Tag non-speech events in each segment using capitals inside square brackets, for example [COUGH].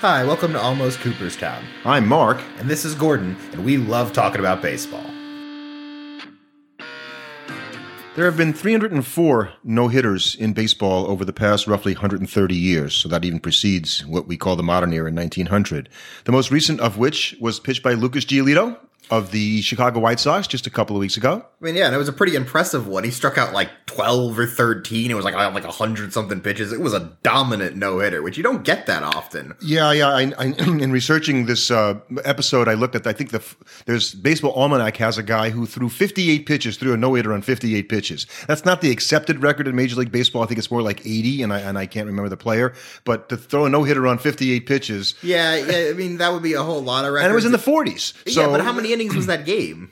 Hi, welcome to Almost Cooperstown. I'm Mark. And this is Gordon, and we love talking about baseball. There have been 304 no hitters in baseball over the past roughly 130 years, so that even precedes what we call the modern era in 1900. The most recent of which was pitched by Lucas Giolito of the Chicago White Sox just a couple of weeks ago. I mean, yeah, and it was a pretty impressive one. He struck out like 12 or 13. It was like like 100 something pitches. It was a dominant no hitter, which you don't get that often. Yeah, yeah. I, I, [CLEARS THROAT] in researching this uh, episode, I looked at, I think the there's Baseball Almanac has a guy who threw 58 pitches, threw a no hitter on 58 pitches. That's not the accepted record in Major League Baseball. I think it's more like 80, and I, and I can't remember the player. But to throw a no hitter on 58 pitches. Yeah, yeah. I mean, that would be a whole lot of records. And it was in the 40s. So, yeah, but how many innings was that game?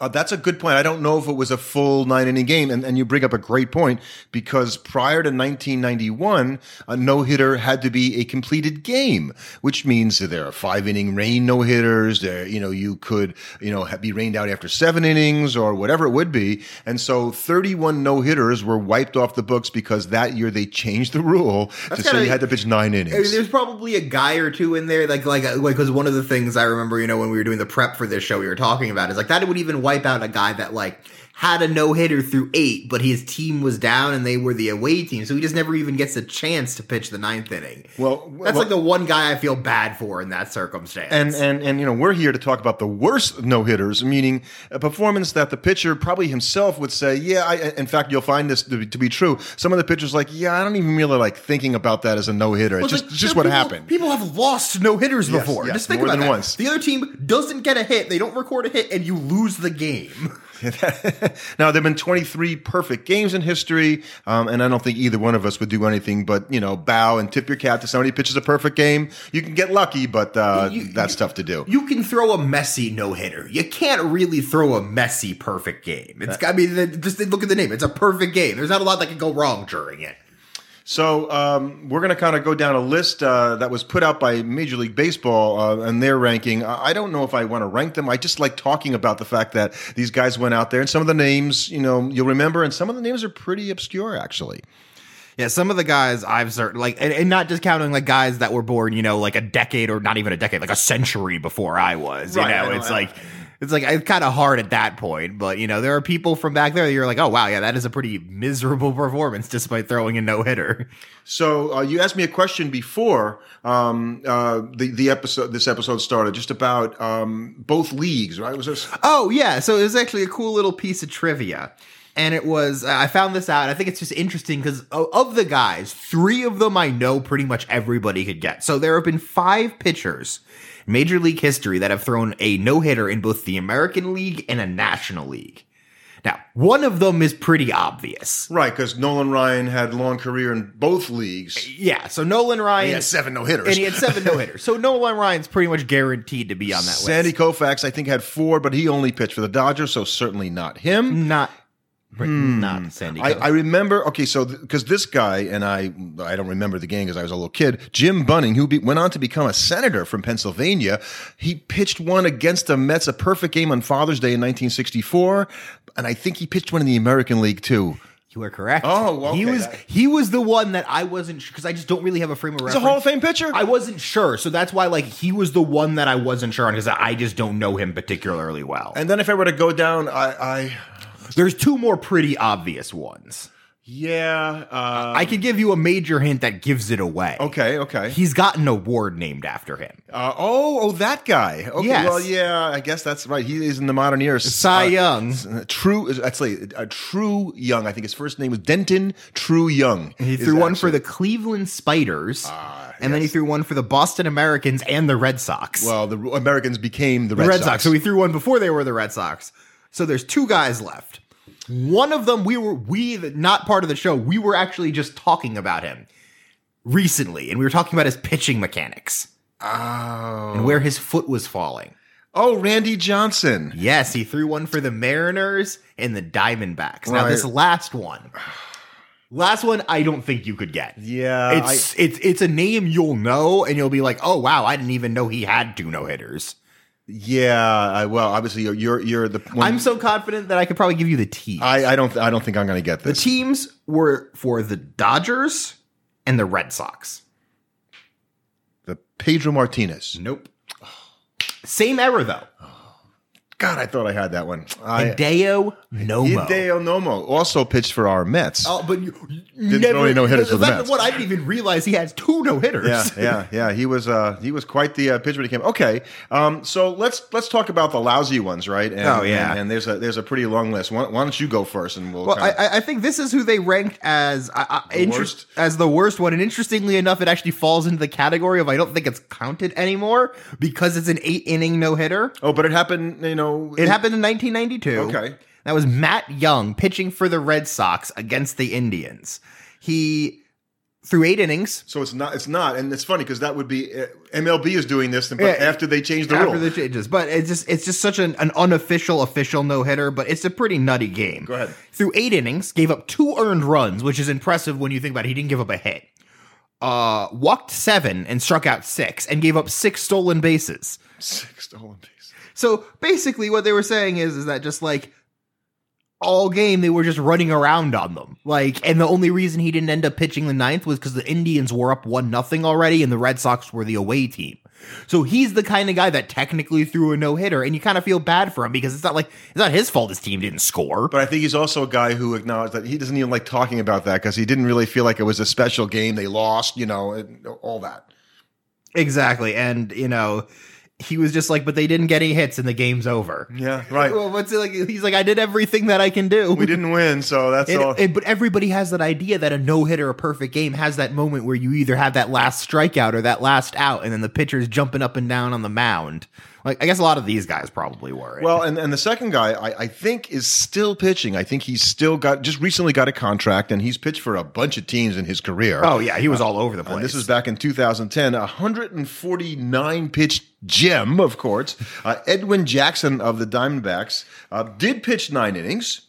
Uh, that's a good point. I don't know if it was a full nine inning game. And, and you bring up a great point because prior to 1991, a no hitter had to be a completed game, which means that there are five inning rain no hitters. There, you know, you could, you know, be rained out after seven innings or whatever it would be. And so 31 no hitters were wiped off the books because that year they changed the rule that's to say you had to pitch nine innings. I mean, there's probably a guy or two in there, like, like, like, because one of the things I remember, you know, when we were doing the prep for this show, we were talking about is like that would even wipe out a guy that like had a no hitter through eight, but his team was down and they were the away team, so he just never even gets a chance to pitch the ninth inning. Well, that's well, like the one guy I feel bad for in that circumstance. And and and you know we're here to talk about the worst no hitters, meaning a performance that the pitcher probably himself would say, yeah. I, in fact, you'll find this to be, to be, true. Some of the pitchers like, yeah, I don't even really like thinking about that as a no hitter. Well, it's just just what people, happened. People have lost no hitters yes, before. Yes, just think more about than that. once. The other team doesn't get a hit, they don't record a hit, and you lose the game. [LAUGHS] [LAUGHS] now there have been 23 perfect games in history, um, and I don't think either one of us would do anything but you know bow and tip your cap to somebody who pitches a perfect game. You can get lucky, but uh, you, that's you, tough to do. You can throw a messy no hitter. You can't really throw a messy perfect game. It's got I mean, just look at the name. It's a perfect game. There's not a lot that can go wrong during it. So um, we're going to kind of go down a list uh, that was put out by Major League Baseball uh, and their ranking. I don't know if I want to rank them. I just like talking about the fact that these guys went out there, and some of the names, you know, you'll remember, and some of the names are pretty obscure, actually. Yeah, some of the guys I've certain like, and, and, not just counting like guys that were born, you know, like a decade or not even a decade, like a century before I was. You right, know, it's like it's like it's kind of hard at that point, but you know, there are people from back there you're like, oh wow, yeah, that is a pretty miserable [LAUGHS] performance despite throwing a no hitter. So uh, you asked me a question before um, uh, the the episode this episode started, just about um, both leagues, right? Was this? Oh yeah, so it was actually a cool little piece of trivia. And it was, I found this out. I think it's just interesting because of the guys, three of them I know pretty much everybody could get. So there have been five pitchers Major League history that have thrown a no hitter in both the American League and a National League. Now, one of them is pretty obvious. Right, because Nolan Ryan had a long career in both leagues. Yeah, so Nolan Ryan. He had seven no hitters. And he had seven no hitters. So Nolan Ryan's pretty much guaranteed to be on that Sandy list. Sandy Koufax, I think, had four, but he only pitched for the Dodgers, so certainly not him. Not Hmm. Not Sandy. I, I, remember. Okay, so because th- this guy and I, I don't remember the game because I was a little kid. Jim Bunning, who be, went on to become a senator from Pennsylvania, he pitched one against the Mets, a perfect game on Father's Day in 1964, and I think he pitched one in the American League too. You are correct. Oh, okay. he was he was the one that I wasn't because I just don't really have a frame of reference. He's a Hall of Fame pitcher. I wasn't sure, so that's why like he was the one that I wasn't sure on because I just don't know him particularly well. And then if I were to go down, I, I there's two more pretty obvious ones. Yeah, uh, I could give you a major hint that gives it away. Okay, okay. He's got an award named after him. Uh, oh, oh, that guy. Okay, yes. well, yeah, I guess that's right. He is in the modern era. Cy uh, Young, true. Actually, a true Young. I think his first name was Denton True Young. He threw one actually. for the Cleveland Spiders, uh, and yes. then he threw one for the Boston Americans and the Red Sox. Well, the Americans became the Red, the Red Sox. Sox. So he threw one before they were the Red Sox. So there's two guys left. One of them, we were we not part of the show. We were actually just talking about him recently, and we were talking about his pitching mechanics. Oh, and where his foot was falling. Oh, Randy Johnson. Yes, he threw one for the Mariners and the Diamondbacks. Right. Now this last one. Last one, I don't think you could get. Yeah, it's I, it's it's a name you'll know, and you'll be like, "Oh wow, I didn't even know he had two no hitters." Yeah, I, well, obviously you're you're, you're the. One, I'm so confident that I could probably give you the teams. I, I don't I don't think I'm going to get this. The teams were for the Dodgers and the Red Sox. The Pedro Martinez. Nope. Same error though. Oh. God, I thought I had that one. I, Hideo Nomo. Hideo Nomo also pitched for our Mets. Oh, but you Didn't never throw any no-hitters for the Mets. What I didn't even realize he has two no hitters. Yeah, yeah, yeah. He was uh, he was quite the uh, pitcher when he came. Okay, um, so let's let's talk about the lousy ones, right? And, Oh, yeah. and, and there's a there's a pretty long list. Why, why don't you go first, and we'll. Well, kinda, I, I think this is who they ranked as uh, uh, interest, worst? as the worst one, and interestingly enough, it actually falls into the category of I don't think it's counted anymore because it's an eight inning no hitter. oh, but it happened. You know, It happened in 1992. Okay. that was Matt Young pitching for the Red Sox against the Indians. He threw eight innings. So it's not. It's not, and it's funny because that would be uh, MLB is doing this, but Yeah, after they changed the after rule. the changes. But it's just it's just such an, an unofficial official no hitter, but it's a pretty nutty game. Go ahead. Through eight innings, gave up two earned runs, which is impressive when you think about it. He didn't give up a hit. Uh, walked seven and struck out six, and gave up six stolen bases. Six stolen bases. So basically, what they were saying is is that just like all game they were just running around on them. Like, and the only reason he didn't end up pitching the ninth was because the Indians were up one nothing already, and the Red Sox were the away team. So he's the kind of guy that technically threw a no hitter, and you kind of feel bad for him because it's not like it's not his fault his team didn't score. But I think he's also a guy who acknowledged that he doesn't even like talking about that because he didn't really feel like it was a special game. They lost, you know, and all that. Exactly, and you know. He was just like, but they didn't get any hits, and the game's over. Yeah, right. Well, what's it like? He's like, I did everything that I can do. We didn't win, so that's And- all. and- but everybody has that idea that a no hitter, a perfect game, has that moment where you either have that last strikeout or that last out, and then the pitcher's jumping up and down on the mound. Like I guess a lot of these guys probably were. Well, and, and the second guy, I, I think, is still pitching. I think he's still got just recently got a contract, and he's pitched for a bunch of teams in his career. oh yeah, he was all over the place. This was back in 2010, a 149 pitch gem, of course. Uh, Edwin Jackson of the Diamondbacks uh, did pitch nine innings,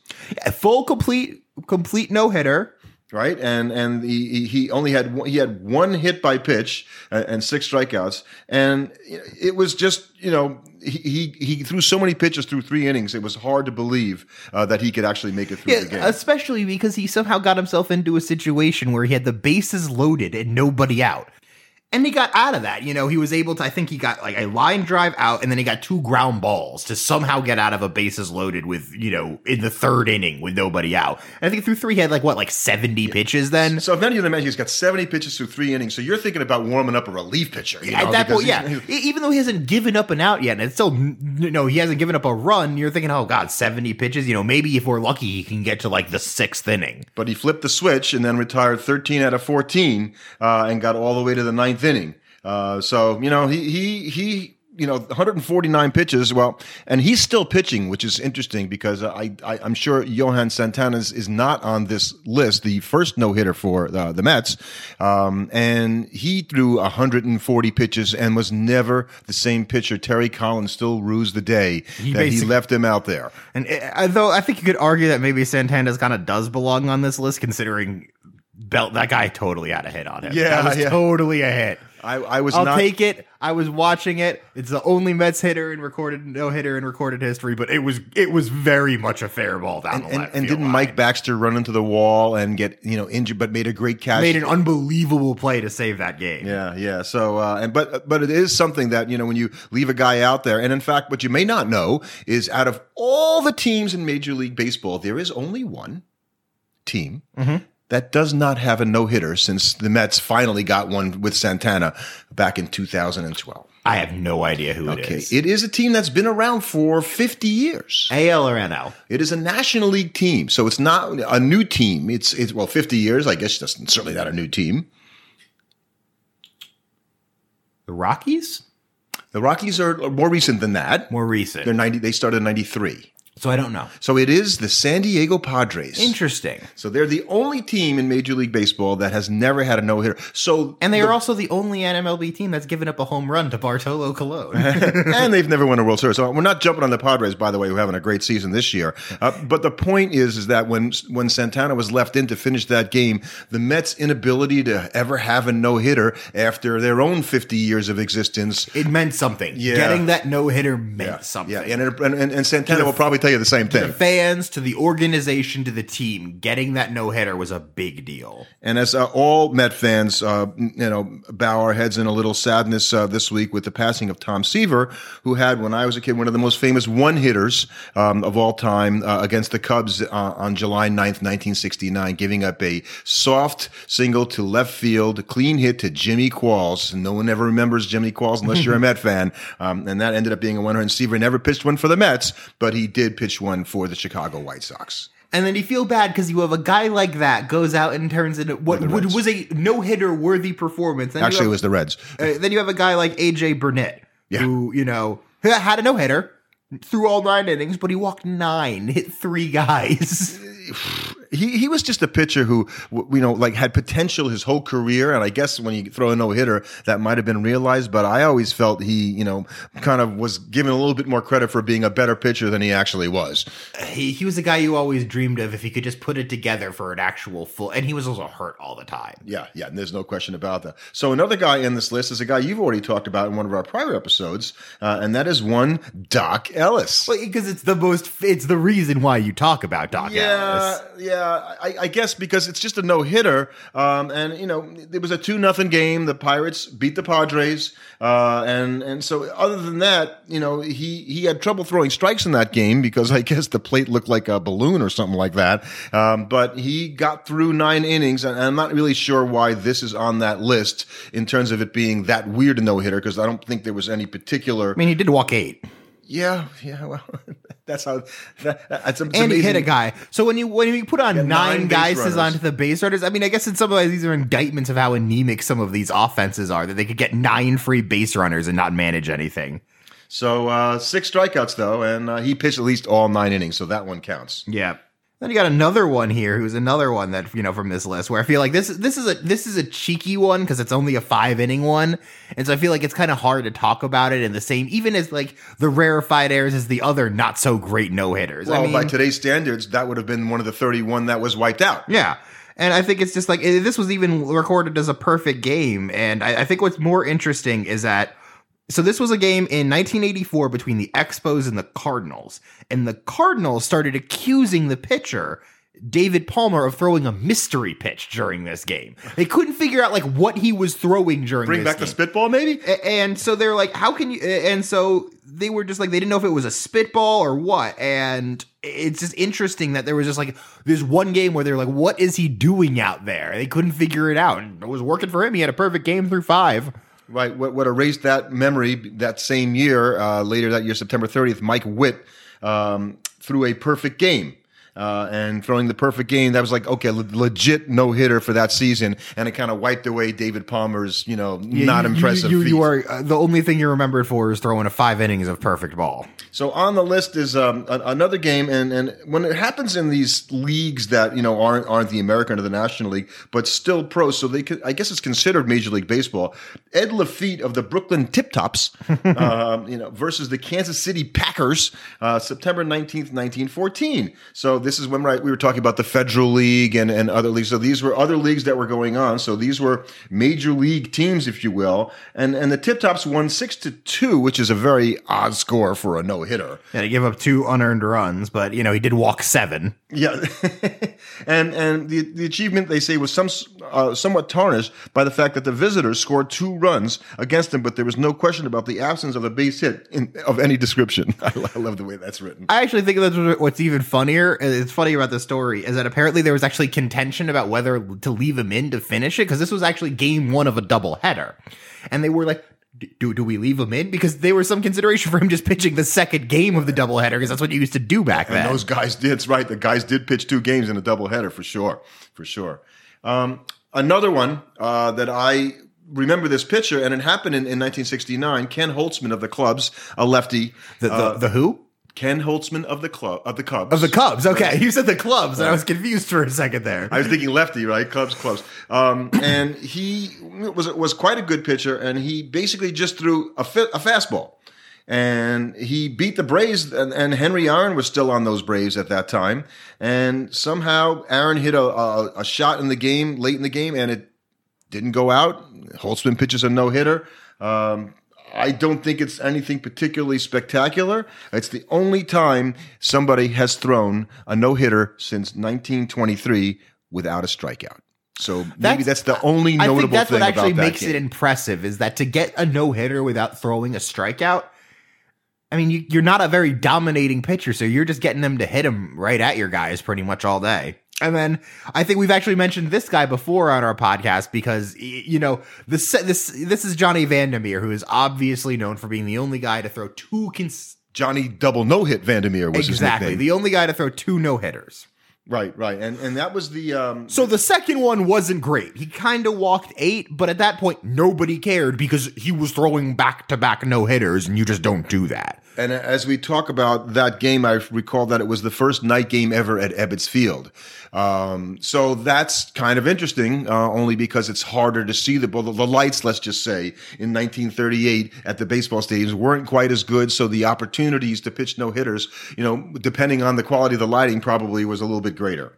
A full complete complete no hitter. Right? And and he he- only had one, he had one hit by pitch and, and six strikeouts, and it was just you know. He, he he threw so many pitches through three innings. It was hard to believe uh, that he could actually make it through Yeah, the game. especially because he somehow got himself into a situation where he had the bases loaded and nobody out. And he got out of that. You know, he was able to, I think he got like a line drive out and then he got two ground balls to somehow get out of a bases loaded with, you know, in the third inning with nobody out. And I think through three, he had like what, like 70 pitches then? So if many of them imagine he's got 70 pitches through three innings, so you're thinking about warming up a relief pitcher. You know, At that point, yeah. he's- Even though he hasn't given up an out yet, and it's still, you know, he hasn't given up a run, you're thinking, oh, God, 70 pitches. You know, maybe if we're lucky, he can get to like the sixth inning. But he flipped the switch and then retired 13 out of 14 uh, and got all the way to the ninth inning. Uh, so you know he he he you know 149 pitches. Well, and he's still pitching, which is interesting because I, I I'm sure Johan Santana is, is not on this list, the first no hitter for uh, the Mets, um, and he threw 140 pitches and was never the same pitcher. Terry Collins still rues the day that he left him out there. And uh, though I think you could argue that maybe Santana's kind of does belong on this list, considering Belt that guy totally had a hit on him. Yeah, that was yeah. totally a hit. I, I was I'll not. take it. I was watching it. It's the only Mets hitter in recorded no hitter in recorded history, but it was it was very much a fair ball down and, the and, left and field didn't line. Mike Baxter run into the wall and get you know injured, but made a great catch? made an unbelievable play to save that game? yeah, yeah. So, uh, and but but it is something that you know when you leave a guy out there, and in fact, what you may not know is out of all the teams in Major League Baseball, there is only one team Mm-hmm. That does not have a no hitter since the Mets finally got one with Santana back in 2012. I have no idea who it Okay, is. it is a team that's been around for 50 years. AL or NL? It is a National League team, so it's not a new team. It's it's well, fifty years, I guess. That's certainly not a new team. The Rockies? The Rockies are more recent than that. More recent. They're ninety. They started in ninety three. So I don't know. So it is the San Diego Padres. Interesting. So they're the only team in Major League Baseball that has never had a no hitter. So And they the- are also the only NMLB team that's given up a home run to Bartolo Colon. [LAUGHS] and they've never won a World Series. So we're not jumping on the Padres, by the way, who are having a great season this year. Uh, but the point is, is that when when Santana was left in to finish that game, the Mets' inability to ever have a no hitter after their own 50 years of existence. it meant something. Yeah. Getting that no hitter meant something. Yeah, and, and, and, and Santana will probably tell tell you the same the thing. fans to the organization to the team, getting that no hitter was a big deal. And as uh, all Met fans, uh, you know, bow our heads in a little sadness uh, this week with the passing of Tom Seaver, who had, when I was a kid, one of the most famous one hitters um, of all time uh, against the Cubs uh, on July 9th, 1969, giving up a soft single to left field, clean hit to Jimmy Qualls. No one ever remembers Jimmy Qualls unless you're a [LAUGHS] Met fan. Um, and that ended up being a one and Seaver never pitched one for the Mets, but he did pitch one for the Chicago White Sox. And then you feel bad because you have a guy like that goes out and turns into what would, was a no hitter worthy performance. Then Actually, it was the Reds. Uh, then you have a guy like AJ Burnett, Yeah. who you know had a no hitter through all nine innings, but he walked nine, hit three guys. [SIGHS] [SIGHS] he he was just a pitcher who you know like had potential his whole career and i guess when you throw a no-hitter that might have been realized but i always felt he you know kind of was given a little bit more credit for being a better pitcher than he actually was he he was a guy you always dreamed of if he could just put it together for an actual full. And he was also hurt all the time. yeah yeah and there's no question about that so another guy in this list is a guy you've already talked about in one of our prior episodes uh, and that is one doc ellis Because it's the most, it's the reason why you talk about Doc Yeah, Ellis. yeah. I, I guess because it's just a no hitter, um, and you know it was a two nothing game. The Pirates beat the Padres, uh, and and so other than that, you know he he had trouble throwing strikes in that game because I [LAUGHS] guess the plate looked like a balloon or something like that. Um, but he got through nine innings, and I'm not really sure why this is on that list in terms of it being that weird a no hitter because I don't think there was any particular. I mean, he did walk eight. Yeah, yeah. Well, [LAUGHS] that's how. That, that's and he hit a guy. So when you when you put on nine, nine guys onto the base runners, I mean, I guess in some ways these are indictments of how anemic some of these offenses are. That they could get nine free base runners and not manage anything. So uh, six strikeouts though, and uh, he pitched at least all nine innings, so that one counts. Yeah. Then you got another one here, who's another one that you know from this list, where I feel like this is this is a this is a cheeky one because it's only a five inning one, and so I feel like it's kind of hard to talk about it in the same, even as like the rarefied airs as the other not so great no hitters. Well, I mean, by today's standards, that would have been one of the thirty-one that was wiped out. Yeah. And I think it's just like eh, this was even recorded as a perfect game. And I, I think what's more interesting is that so this was a game in 1984 between the Expos and the Cardinals. And the Cardinals started accusing the pitcher, David Palmer, of throwing a mystery pitch during this game. They couldn't figure out like what he was throwing during this. Bring back the spitball, maybe. And so they're like, how can you? And so they were just like, they didn't know if it was a spitball or what. And it's just interesting that there was just like this one game where they're like, what is he doing out there? They couldn't figure it out. And it was working for him. He had a perfect game through five. Right. What, what erased that memory that same year, uh, later that year, September 30th, Mike Witt um, threw a perfect game. Uh, and throwing the perfect game, that was like okay, le- legit no hitter for that season, and it kind of wiped away David Palmer's, you know, not You- you- impressive. You, you, feat. are uh, the only thing you're remembered for is throwing a five innings of perfect ball. So on the list is um, a- another game, and, and when it happens in these leagues that you know aren't aren't the American or the National League, but still pro, so they could, I guess it's considered Major League Baseball. Ed Lafitte of the Brooklyn Tip Tops, [LAUGHS] um, you know, versus the Kansas City Packers, uh, September nineteenth, nineteen fourteen. So this is when right we were talking about the Federal League and and other leagues. So these were other leagues that were going on. So these were major league teams, if you will, and and the Tip Tops won six to two, which is a very odd score for a no hitter. Yeah, he gave up two unearned runs, but you know he did walk seven. Yeah, [LAUGHS] and and the the achievement they say was some uh, somewhat tarnished by the fact that the visitors scored two runs against them, but there was no question about the absence of a base hit in, of any description. [LAUGHS] I, I love the way that's written. I actually think that's what's even funnier. It's funny about the story is that apparently there was actually contention about whether to leave him in to finish it because this was actually game one of a double header, and they were like. Do, do we leave him in? Because there was some consideration for him just pitching the second game of the doubleheader because that's what you used to do back then. And those guys did. It's right. The guys did pitch two games in a doubleheader for sure, for sure. Um, another one uh, that I remember this pitcher, and it happened in, in 1969. Ken Holtzman of the Clubs, a lefty. the, the, uh, the who? Ken Holtzman of the club of the Cubs. Of the Cubs. Okay. [LAUGHS] You said the clubs, and I was confused for a second there. I was thinking lefty, right? Cubs, Cubs. Um, [CLEARS THROAT] and he was was quite a good pitcher, and he basically just threw a, fi- a fastball. And he beat the Braves, and, and Henry Aaron was still on those Braves at that time. And somehow Aaron hit a, a, a shot in the game, late in the game, and it didn't go out. Holtzman pitches a no hitter. Um, I don't think it's anything particularly spectacular. It's the only time somebody has thrown a no hitter since 1923 without a strikeout. So maybe that's, the only notable I think that's thing what actually makes game. it impressive is that to get a no hitter without throwing a strikeout. I mean, you, you're not a very dominating pitcher, so you're just getting them to hit them right at your guys pretty much all day. And then I think we've actually mentioned this guy before on our podcast because you know this this this is Johnny Vander Meer, who is obviously known for being the only guy to throw two cons- Johnny Double No Hit Vander Meer was exactly the only guy to throw two no hitters. Right, right, and and that was the um, So the second one wasn't great. He kind of walked eight, but at that point, nobody cared because he was throwing back to back no hitters, and you just don't do that. And as we talk about that game, I recall that it was the first night game ever at Ebbets Field. Um, so that's kind of interesting, uh, only because it's harder to see the ball. The lights, let's just say, in 1938 at the baseball stadiums weren't quite as good. So the opportunities to pitch no hitters, you know, depending on the quality of the lighting, probably was a little bit greater.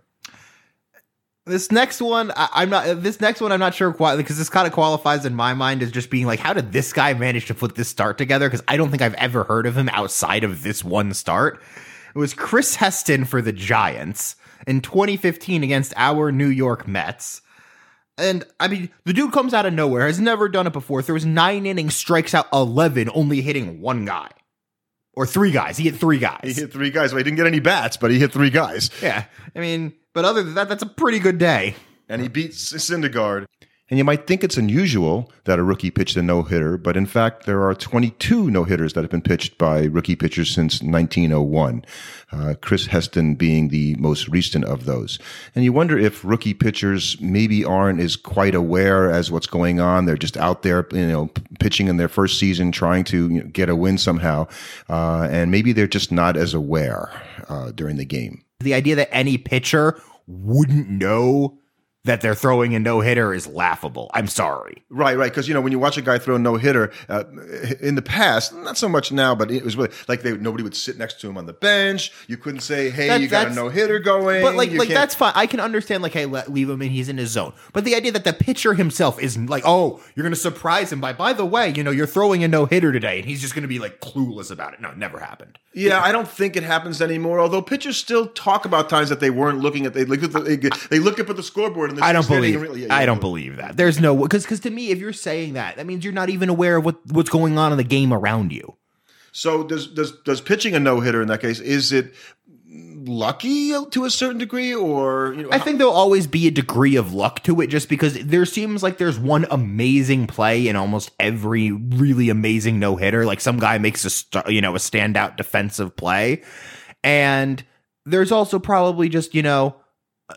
This next one, I, I'm not. This next one, I'm not sure why, because this kind of qualifies in my mind as just being like, how did this guy manage to put this start together? Because I don't think I've ever heard of him outside of this one start. It was Chris Heston for the Giants in 2015 against our New York Mets. And I mean, the dude comes out of nowhere, has never done it before. Throws nine innings, strikes out 11, only hitting one guy or three guys. He hit three guys. He hit three guys. Well, he didn't get any bats, but he hit three guys. Yeah. I mean, but other than that, that's a pretty good day. and he beats Syndergaard. And you might think it's unusual that a rookie pitched a no hitter, but in fact, there are 22 no hitters that have been pitched by rookie pitchers since 1901. Uh, Chris Heston being the most recent of those. And you wonder if rookie pitchers maybe aren't as quite aware as what's going on. They're just out there, you know, pitching in their first season, trying to you know, get a win somehow. Uh, and maybe they're just not as aware uh, during the game. The idea that any pitcher wouldn't know that they're throwing a no hitter is laughable. I'm sorry. Right, right. Because you know when you watch a guy throw a no hitter uh, in the past, not so much now, but it was really like they nobody would sit next to him on the bench. You couldn't say, "Hey, That- you got a no hitter going." But like, You like can't- that's fine. I can understand like, hey, let, leave him in. He's in his zone. But the idea that the pitcher himself is like, oh, you're going to surprise him by, by the way, you know, you're throwing a no hitter today, and he's just going to be like clueless about it. No, it never happened. Yeah, I don't think it happens anymore. Although pitchers still talk about times that they weren't looking at they look at the, they, they look up at the scoreboard and they're I don't believe. really- yeah, I don't believe that. There's no because because to me, if you're saying that, that means you're not even aware of what what's going on in the game around you. So does does does pitching a no hitter in that case is it lucky to a certain degree or you know I think there'll always be a degree of luck to it just because there seems like there's one amazing play in almost every really amazing no-hitter. Like some guy makes a you know, a standout defensive play. And there's also probably just, you know,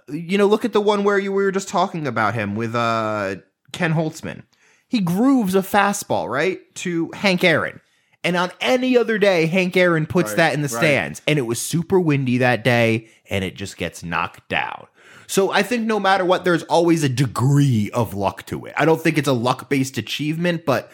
you know, look at the one where you we were just talking about him with uh Ken Holtzman. He grooves a fastball, right? To Hank Aaron. And on any other day, Hank Aaron puts Right, that in the right. stands. And it was super windy that day, and it just gets knocked down. So I think no matter what, there's always a degree of luck to it. I don't think it's a luck based achievement, but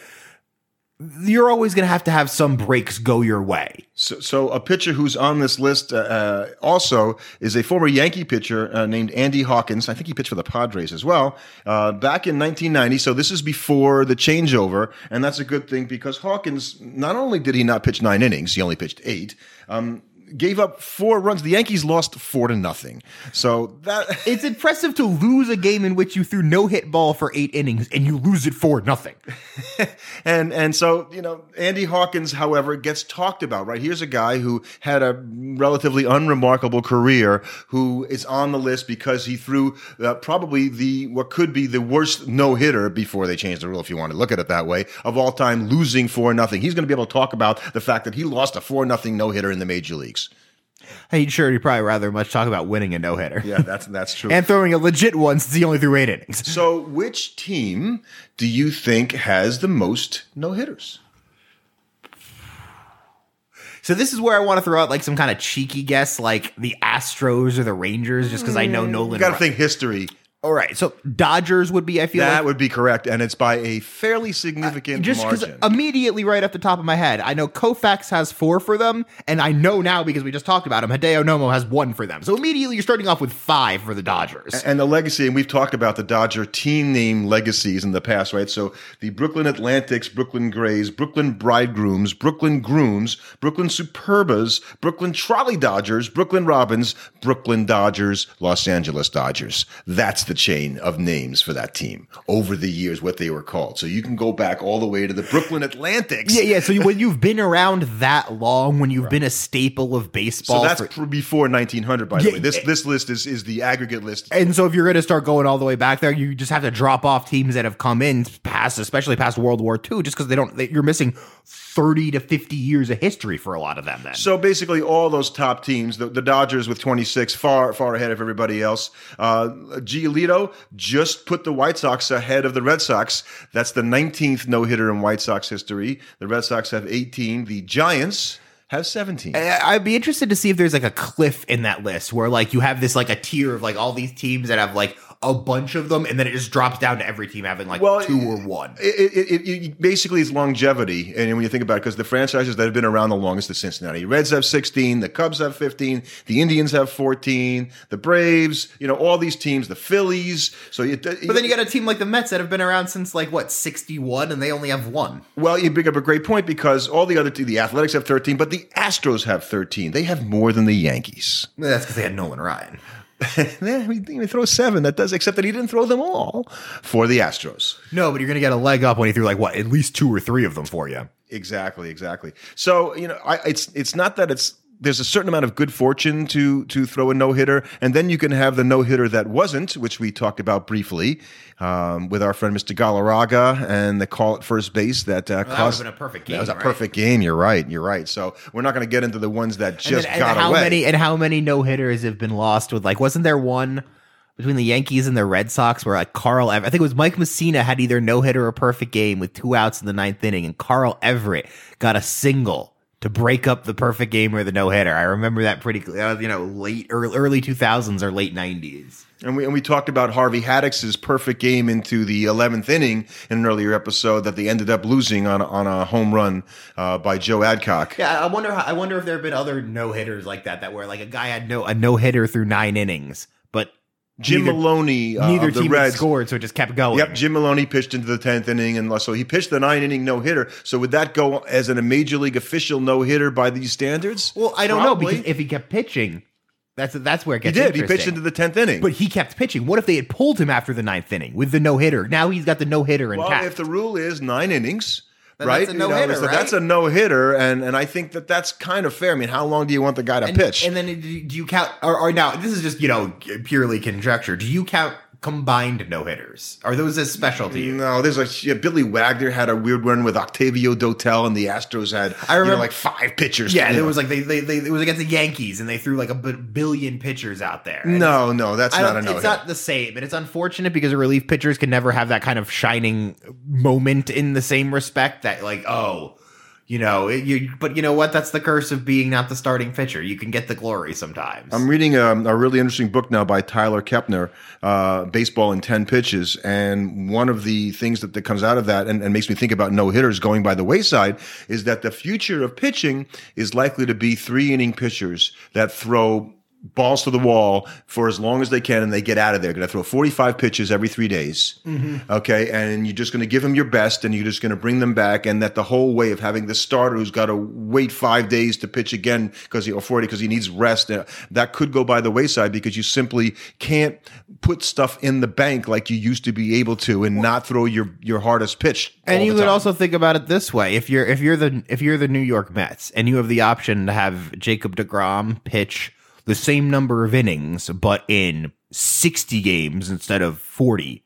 you're always going to have to have some breaks go your way. So, so a pitcher who's on this list uh, uh, also is a former Yankee pitcher uh, named Andy Hawkins. I think he pitched for the Padres as well uh, back in 1990. So this is before the changeover, and that's a good thing because Hawkins not only did he not pitch nine innings, he only pitched eight. Um, gave up four runs. The Yankees lost four to nothing. So that [LAUGHS] It's impressive to lose a game in which you threw no hit ball for eight innings and you lose it for nothing. [LAUGHS] and and so you know Andy Hawkins, however, gets talked about. Right here's a guy who had a relatively unremarkable career, who is on the list because he threw uh, probably the what could be the worst no hitter before they changed the rule, if you want to look at it that way, of all time, losing four nothing. He's going to be able to talk about the fact that he lost a four nothing no hitter in the major leagues. Hey, sure, you'd probably rather much talk about winning a no hitter Yeah, that's that's true. [LAUGHS] and throwing a legit one since he only threw eight innings. so, which team do you think has the most no hitters? So this is where I want to throw out like some kind of cheeky guess, like the Astros or the Rangers, just because I know mm. Nolan. You got to think history. All right, so Dodgers would be. I feel That like would be correct, and it's by a fairly significant just because margin. immediately right off the top of my head, I know Koufax has four for them, and I know now because we just talked about him, Hideo Nomo has one for them. So immediately you're starting off with five for the Dodgers. and the legacy, and we've talked about the Dodger team name legacies in the past, right? So the Brooklyn Atlantics, Brooklyn Grays, Brooklyn Bridegrooms, Brooklyn Grooms, Brooklyn Superbas, Brooklyn Trolley Dodgers, Brooklyn Robins, Brooklyn Dodgers, Los Angeles Dodgers. That's the chain of names for that team over the years, what they were called. So you can go back all the way to the Brooklyn Atlantics. yeah, yeah. So you, when you've been around that long, when you've been a staple of baseball, So that's for- before 1900, by the Yeah, way. This yeah. this list is is the aggregate list. And so if you're going to start going all the way back there, you just have to drop off teams that have come in past, especially past World War II, just because they don't. They, you're missing thirty to fifty years of history for a lot of them. Then, So basically, all those top teams, the, the Dodgers with 26, far far ahead of everybody else. Uh, Just put the White Sox ahead of the Red Sox. That's the 19th no hitter in White Sox history. The Red Sox have 18. The Giants have 17. I- I'd be interested to see if there's like a cliff in that list where like you have this like a tier of like all these teams that have like a bunch of them, and then it just drops down to every team having like Well, two or one. It, it, it, basically it's longevity, and when you think about it, because the franchises that have been around the longest, the Cincinnati Reds have 16, the Cubs have 15, the Indians have 14, the Braves, you know, all these teams, the Phillies. So, you, But then you got a team like the Mets that have been around since like what sixty one, and they only have one. Well, you bring up a great point because all the other two, the Athletics have 13, but the Astros have 13. They have more than the Yankees. That's because they had Nolan Ryan. [LAUGHS] yeah, he didn't even throw seven. That does, except that he didn't throw them all for the Astros. No, but you're gonna get a leg up when he threw like what at least two or three of them for you. Exactly, exactly. So you know, I, it's it's not that it's there's a certain amount of good fortune to to throw a no hitter, and then you can have the no hitter that wasn't, which we talked about briefly um, with our friend Mr. Galarraga and the call at first base that uh, that cost. been a perfect game. That was a right? perfect game. You're right. You're right. So we're not going to get into the ones that And, just then- and got how away. many and how many no hitters have been lost with like wasn't there one between the Yankees and the Red Sox where like Carl Ever- I think it was Mike Mussina had either no hitter or perfect game with two outs in the ninth inning and Carl Everett got a single to break up the perfect game or the no hitter. I remember that pretty was, you know late early, early 2000s or late 90s. And we, and we talked about Harvey Haddix's perfect game into the 11th inning in an earlier episode that they ended up losing on, on a home run uh, by Joe Adcock. Yeah, I wonder. How, I wonder if there have been other no hitters like that that where like a guy had no a no hitter through nine innings, Jim neither, Maloney, uh, neither team Reds. scored, so it just kept going. Yep, Jim Maloney pitched into the 10th inning, and so he pitched the nine inning no hitter. So would that go as an, a major league official no hitter by these standards? Well, I don't know because if he kept pitching, that's that's where it gets. he did. He pitched into the 10th inning. but he kept pitching. What if they had pulled him after the ninth inning with the no hitter? Now he's got the no hitter well, intact. if the rule is nine innings. Then right, that's a no-hitter, so right? that's a no hitter, and and I think that that's kind of fair. I mean, how long do you want the guy to and, pitch? and then do you do you count? Or, or now this is just you know purely conjecture. Do you count combined no hitters? Are those as special to you? No, there's like yeah, Billy Wagner had a weird one with Octavio Dotel, and the Astros had I you know, remember- like five pitchers. Yeah, there was like they, they they it was against the Yankees and they threw like a b- billion pitchers out there. No, no, that's not a no. it's not the same, and it's unfortunate because relief pitchers can never have that kind of shining moment in the same respect that like oh, you know, you. But you know what? That's the curse of being not the starting pitcher. You can get the glory sometimes. I'm reading a, a really interesting book now by Tyler Kepner, uh, Baseball in 10 Pitches. And one of the things that, that comes out of that and, and makes me think about no hitters going by the wayside is that the future of pitching is likely to be three inning pitchers that throw balls to the wall for as long as they can and they get out of there. Going to throw 45 pitches every three days. Okay. And you're just going to give them your best and you're just going to bring them back. And that the whole way of having the starter who's got to wait five days to pitch again because he, or 40 because he needs rest, uh, that could go by the wayside because you simply can't put stuff in the bank like you used to be able to and not throw your, your hardest pitch. And you could also think about it this way: if you're if you're the if you're the New York Mets and you have the option to have Jacob Degrom pitch the same number of innings but in sixty games instead of forty,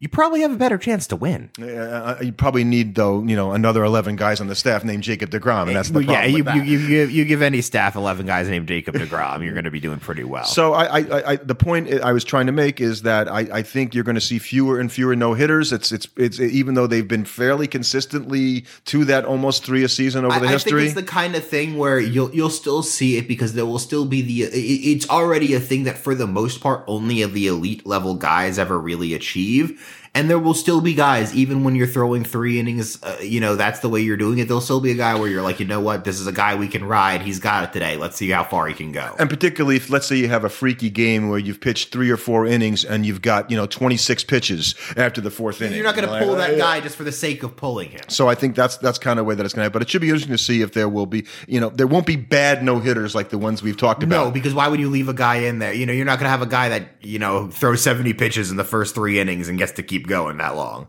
you probably have a better chance to win. Uh, you probably need though, you know, another eleven guys on the staff named Jacob Degrom, and that's the problem. yeah, you, you, you, you, you give any staff 11 guys named Jacob DeGrom, you're going to be doing pretty well. So I, I, I, the point I was trying to make is that I, I think you're going to see fewer and fewer no hitters. It's, it's, it's even though they've been fairly consistently to that almost three a season over I, the I history. think it's the kind of thing where you'll you'll still see it because there will still be the. It, it's already a thing that for the most part only the elite level guys ever really achieve, and there will still be guys even when you're throwing three innings. Uh, you know that's the way you're doing it. There'll still be a guy where you're like, you know what, this is a guy we can ride. He's got it today. Let's see how far he can go. and particularly if let's say you have a freaky game where you've pitched three or four innings and you've got you know 26 pitches after the fourth inning. You're not going to pull like, that uh, guy just for the sake of pulling him. So I think that's that's kind of way that it's going to happen. But it should be interesting to see if there will be, you know, there won't be bad no hitters like the ones we've talked about. No, because why would you leave a guy in there? You know, you're not going to have a guy that you know throws 70 pitches in the first three innings and gets to keep going that long.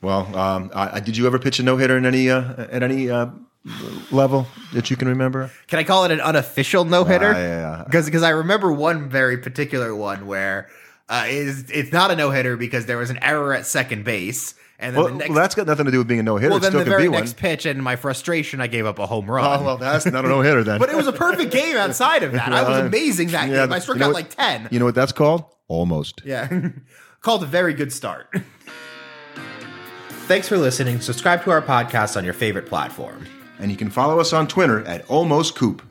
Well, um, I, I- did you ever pitch a no hitter in any uh, at any uh, level that you can remember? Can I call it an unofficial no hitter? Ah, yeah, yeah. Because because I remember one very particular one where uh, is it's not a no hitter because there was an error at second base, and then Well, the next well, that's got nothing to do with being a no hitter. well, then still the very be one. next pitch, and my frustration, I gave up a home run. Oh well, that's not a no hitter then. [LAUGHS] but it was a perfect game outside of that. I was [LAUGHS] amazing that yeah, game. I struck out what- like ten. You know what that's called? Almost. Yeah. [LAUGHS] Called a very good start. Thanks for listening. Subscribe to our podcast on your favorite platform. And you can follow us on Twitter at Almost Coop.